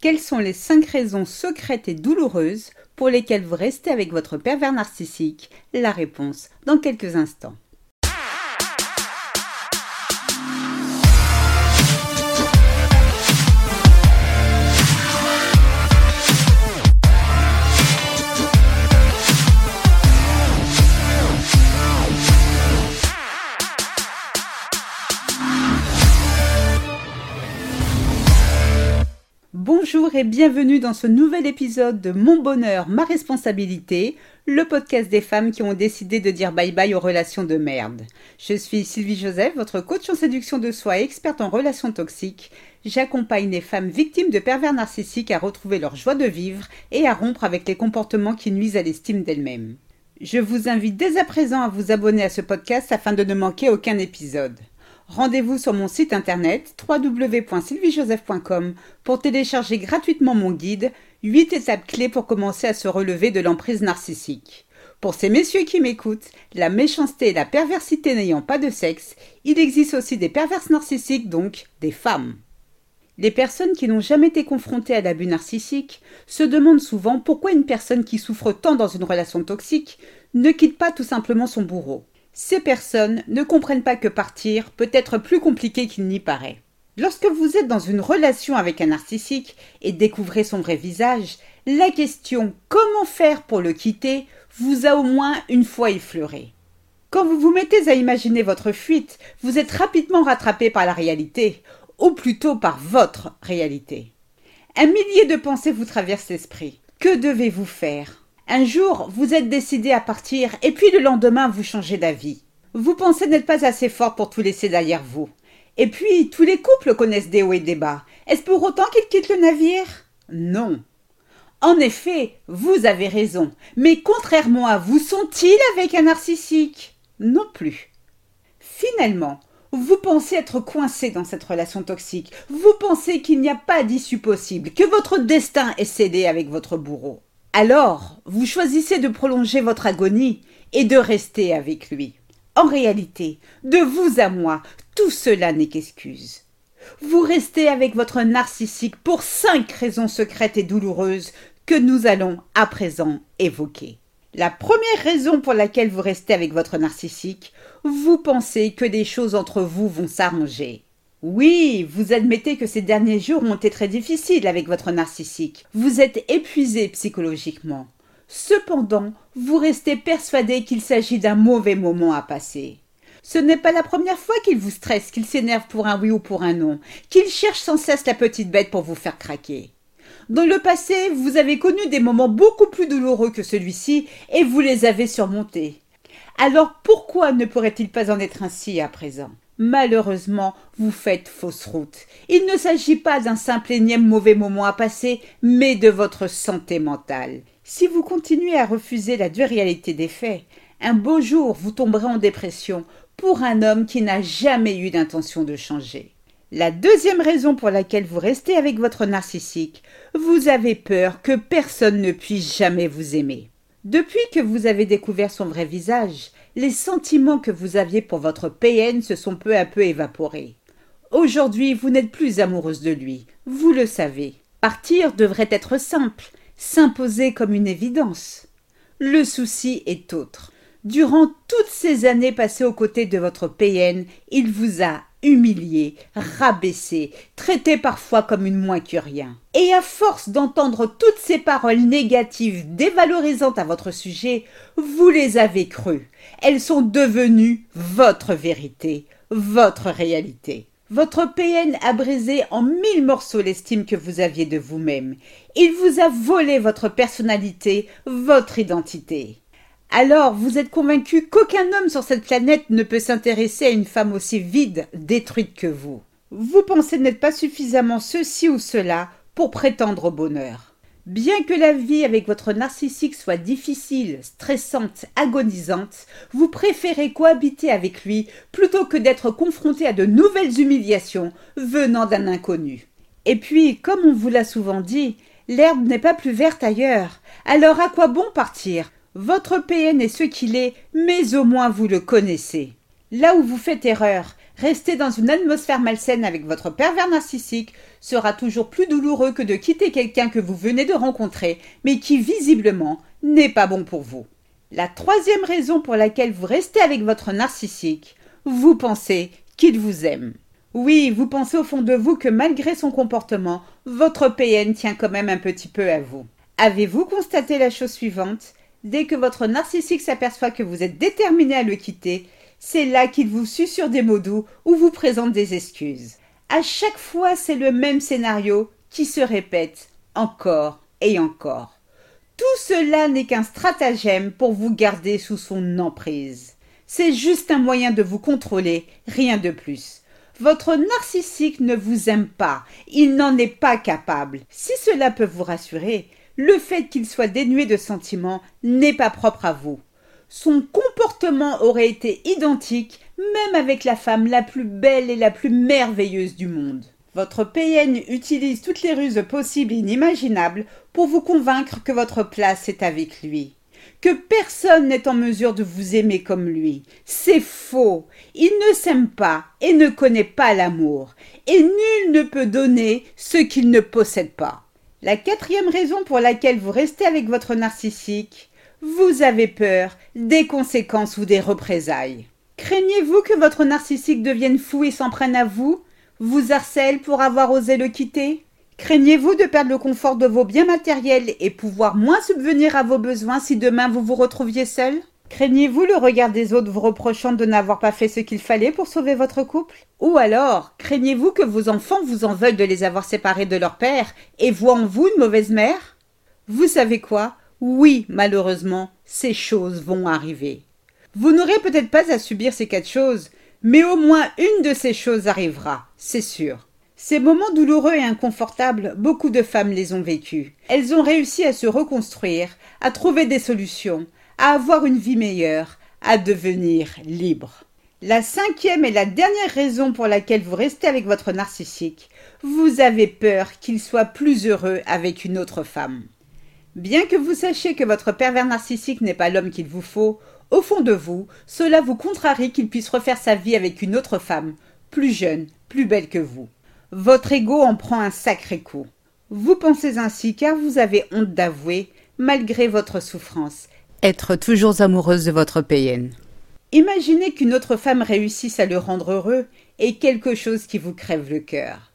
Quelles sont les cinq raisons secrètes et douloureuses pour lesquelles vous restez avec votre pervers narcissique? La réponse dans quelques instants. Bonjour et bienvenue dans ce nouvel épisode de Mon bonheur, ma responsabilité, le podcast des femmes qui ont décidé de dire bye bye aux relations de merde. Je suis Sylvie Joseph, votre coach en séduction de soi et experte en relations toxiques. J'accompagne les femmes victimes de pervers narcissiques à retrouver leur joie de vivre et à rompre avec les comportements qui nuisent à l'estime d'elles-mêmes. Je vous invite dès à présent à vous abonner à ce podcast afin de ne manquer aucun épisode. Rendez-vous sur mon site internet www.sylviejoseph.com pour télécharger gratuitement mon guide 8 étapes clés pour commencer à se relever de l'emprise narcissique. Pour ces messieurs qui m'écoutent, la méchanceté et la perversité n'ayant pas de sexe, il existe aussi des perverses narcissiques, donc des femmes. Les personnes qui n'ont jamais été confrontées à l'abus narcissique se demandent souvent pourquoi une personne qui souffre tant dans une relation toxique ne quitte pas tout simplement son bourreau. Ces personnes ne comprennent pas que partir peut être plus compliqué qu'il n'y paraît. Lorsque vous êtes dans une relation avec un narcissique et découvrez son vrai visage, la question comment faire pour le quitter vous a au moins une fois effleuré. Quand vous vous mettez à imaginer votre fuite, vous êtes rapidement rattrapé par la réalité, ou plutôt par votre réalité. Un millier de pensées vous traversent l'esprit. Que devez-vous faire? Un jour, vous êtes décidé à partir et puis le lendemain, vous changez d'avis. Vous pensez n'être pas assez fort pour tout laisser derrière vous. Et puis, tous les couples connaissent des hauts et des bas. Est-ce pour autant qu'ils quittent le navire? Non. En effet, vous avez raison. Mais contrairement à vous, sont-ils avec un narcissique? Non plus. Finalement, vous pensez être coincé dans cette relation toxique. Vous pensez qu'il n'y a pas d'issue possible, que votre destin est cédé avec votre bourreau. Alors, vous choisissez de prolonger votre agonie et de rester avec lui. En réalité, de vous à moi, tout cela n'est qu'excuse. Vous restez avec votre narcissique pour cinq raisons secrètes et douloureuses que nous allons à présent évoquer. La première raison pour laquelle vous restez avec votre narcissique, vous pensez que des choses entre vous vont s'arranger. Oui, vous admettez que ces derniers jours ont été très difficiles avec votre narcissique. Vous êtes épuisé psychologiquement. Cependant, vous restez persuadé qu'il s'agit d'un mauvais moment à passer. Ce n'est pas la première fois qu'il vous stresse, qu'il s'énerve pour un oui ou pour un non, qu'il cherche sans cesse la petite bête pour vous faire craquer. Dans le passé, vous avez connu des moments beaucoup plus douloureux que celui-ci et vous les avez surmontés. Alors pourquoi ne pourrait-il pas en être ainsi à présent? Malheureusement, vous faites fausse route. Il ne s'agit pas d'un simple énième mauvais moment à passer, mais de votre santé mentale. Si vous continuez à refuser la dure réalité des faits, un beau jour vous tomberez en dépression pour un homme qui n'a jamais eu d'intention de changer. La deuxième raison pour laquelle vous restez avec votre narcissique, vous avez peur que personne ne puisse jamais vous aimer. Depuis que vous avez découvert son vrai visage, les sentiments que vous aviez pour votre PN se sont peu à peu évaporés. Aujourd'hui, vous n'êtes plus amoureuse de lui, vous le savez. Partir devrait être simple, s'imposer comme une évidence. Le souci est autre. Durant toutes ces années passées aux côtés de votre PN, il vous a humilié, rabaissé, traité parfois comme une moins que rien. Et à force d'entendre toutes ces paroles négatives dévalorisantes à votre sujet, vous les avez crues. Elles sont devenues votre vérité, votre réalité. Votre PN a brisé en mille morceaux l'estime que vous aviez de vous-même. Il vous a volé votre personnalité, votre identité. Alors vous êtes convaincu qu'aucun homme sur cette planète ne peut s'intéresser à une femme aussi vide, détruite que vous. Vous pensez n'être pas suffisamment ceci ou cela pour prétendre au bonheur. Bien que la vie avec votre narcissique soit difficile, stressante, agonisante, vous préférez cohabiter avec lui plutôt que d'être confronté à de nouvelles humiliations venant d'un inconnu. Et puis, comme on vous l'a souvent dit, l'herbe n'est pas plus verte ailleurs. Alors à quoi bon partir? Votre PN est ce qu'il est, mais au moins vous le connaissez. Là où vous faites erreur, Rester dans une atmosphère malsaine avec votre pervers narcissique sera toujours plus douloureux que de quitter quelqu'un que vous venez de rencontrer, mais qui visiblement n'est pas bon pour vous. La troisième raison pour laquelle vous restez avec votre narcissique, vous pensez qu'il vous aime. Oui, vous pensez au fond de vous que malgré son comportement, votre PN tient quand même un petit peu à vous. Avez-vous constaté la chose suivante? Dès que votre narcissique s'aperçoit que vous êtes déterminé à le quitter, c'est là qu'il vous susurre des mots doux ou vous présente des excuses. À chaque fois, c'est le même scénario qui se répète encore et encore. Tout cela n'est qu'un stratagème pour vous garder sous son emprise. C'est juste un moyen de vous contrôler, rien de plus. Votre narcissique ne vous aime pas, il n'en est pas capable. Si cela peut vous rassurer, le fait qu'il soit dénué de sentiments n'est pas propre à vous son comportement aurait été identique même avec la femme la plus belle et la plus merveilleuse du monde. Votre PN utilise toutes les ruses possibles et inimaginables pour vous convaincre que votre place est avec lui. Que personne n'est en mesure de vous aimer comme lui. C'est faux. Il ne s'aime pas et ne connaît pas l'amour. Et nul ne peut donner ce qu'il ne possède pas. La quatrième raison pour laquelle vous restez avec votre narcissique, vous avez peur des conséquences ou des représailles. Craignez-vous que votre narcissique devienne fou et s'en prenne à vous, vous harcèle pour avoir osé le quitter? Craignez-vous de perdre le confort de vos biens matériels et pouvoir moins subvenir à vos besoins si demain vous vous retrouviez seul? Craignez-vous le regard des autres vous reprochant de n'avoir pas fait ce qu'il fallait pour sauver votre couple? Ou alors, craignez-vous que vos enfants vous en veuillent de les avoir séparés de leur père et voient en vous une mauvaise mère? Vous savez quoi? Oui, malheureusement, ces choses vont arriver. Vous n'aurez peut-être pas à subir ces quatre choses, mais au moins une de ces choses arrivera, c'est sûr. Ces moments douloureux et inconfortables, beaucoup de femmes les ont vécus. Elles ont réussi à se reconstruire, à trouver des solutions, avoir une vie meilleure, à devenir libres. La cinquième et la dernière raison pour laquelle vous restez avec votre narcissique, vous avez peur qu'il soit plus heureux avec une autre femme. Bien que vous sachiez que votre pervers narcissique n'est pas l'homme qu'il vous faut, au fond de vous, cela vous contrarie qu'il puisse refaire sa vie avec une autre femme, plus jeune, plus belle que vous. Votre ego en prend un sacré coup. Vous pensez ainsi car vous avez honte d'avouer, malgré votre souffrance, être toujours amoureuse de votre PN. Imaginez qu'une autre femme réussisse à le rendre heureux et quelque chose qui vous crève le cœur.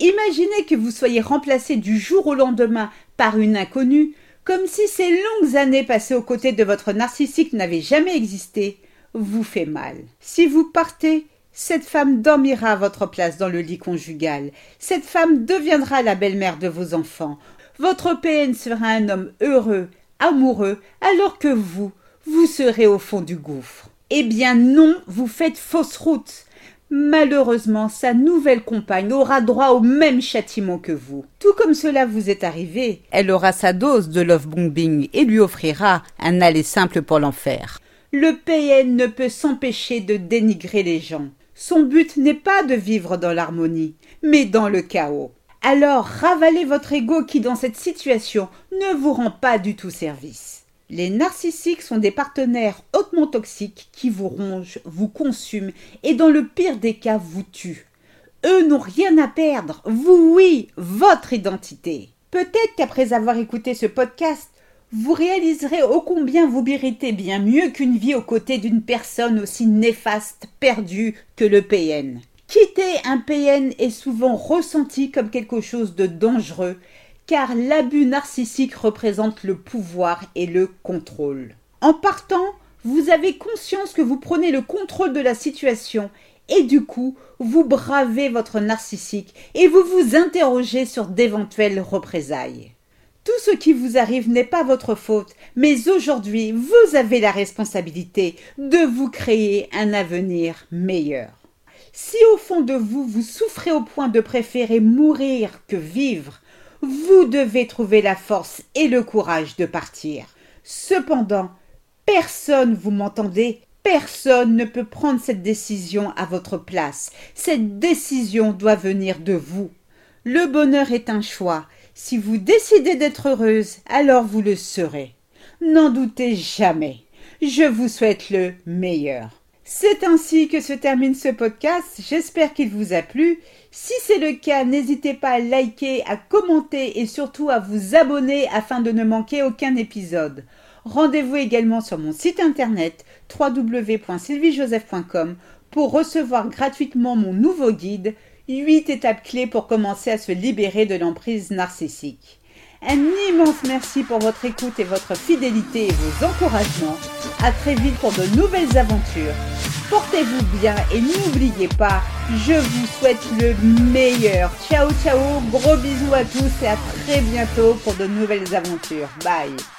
Imaginez que vous soyez remplacé du jour au lendemain par une inconnue, comme si ces longues années passées aux côtés de votre narcissique n'avaient jamais existé, vous fait mal. Si vous partez, cette femme dormira à votre place dans le lit conjugal. Cette femme deviendra la belle-mère de vos enfants. Votre PN sera un homme heureux, amoureux, alors que vous, vous serez au fond du gouffre. Eh bien non, vous faites fausse route. Malheureusement, sa nouvelle compagne aura droit au même châtiment que vous. Tout comme cela vous est arrivé, elle aura sa dose de love bombing et lui offrira un aller simple pour l'enfer. Le PN ne peut s'empêcher de dénigrer les gens. Son but n'est pas de vivre dans l'harmonie, mais dans le chaos. Alors ravalez votre ego qui dans cette situation ne vous rend pas du tout service. Les narcissiques sont des partenaires hautement toxiques qui vous rongent, vous consument et dans le pire des cas vous tuent. Eux n'ont rien à perdre, vous oui, votre identité. Peut-être qu'après avoir écouté ce podcast, vous réaliserez ô combien vous méritez bien mieux qu'une vie aux côtés d'une personne aussi néfaste, perdue que le PN. Quitter un PN est souvent ressenti comme quelque chose de dangereux car l'abus narcissique représente le pouvoir et le contrôle. En partant, vous avez conscience que vous prenez le contrôle de la situation et du coup, vous bravez votre narcissique et vous vous interrogez sur d'éventuelles représailles. Tout ce qui vous arrive n'est pas votre faute, mais aujourd'hui, vous avez la responsabilité de vous créer un avenir meilleur. Si au fond de vous, vous souffrez au point de préférer mourir que vivre, vous devez trouver la force et le courage de partir. Cependant, personne, vous m'entendez, personne ne peut prendre cette décision à votre place. Cette décision doit venir de vous. Le bonheur est un choix. Si vous décidez d'être heureuse, alors vous le serez. N'en doutez jamais. Je vous souhaite le meilleur. C'est ainsi que se termine ce podcast. J'espère qu'il vous a plu. Si c'est le cas, n'hésitez pas à liker, à commenter et surtout à vous abonner afin de ne manquer aucun épisode. Rendez-vous également sur mon site internet www.sylviejoseph.com pour recevoir gratuitement mon nouveau guide 8 étapes clés pour commencer à se libérer de l'emprise narcissique. Un immense merci pour votre écoute et votre fidélité et vos encouragements. À très vite pour de nouvelles aventures. Portez-vous bien et n'oubliez pas, je vous souhaite le meilleur. Ciao ciao, gros bisous à tous et à très bientôt pour de nouvelles aventures. Bye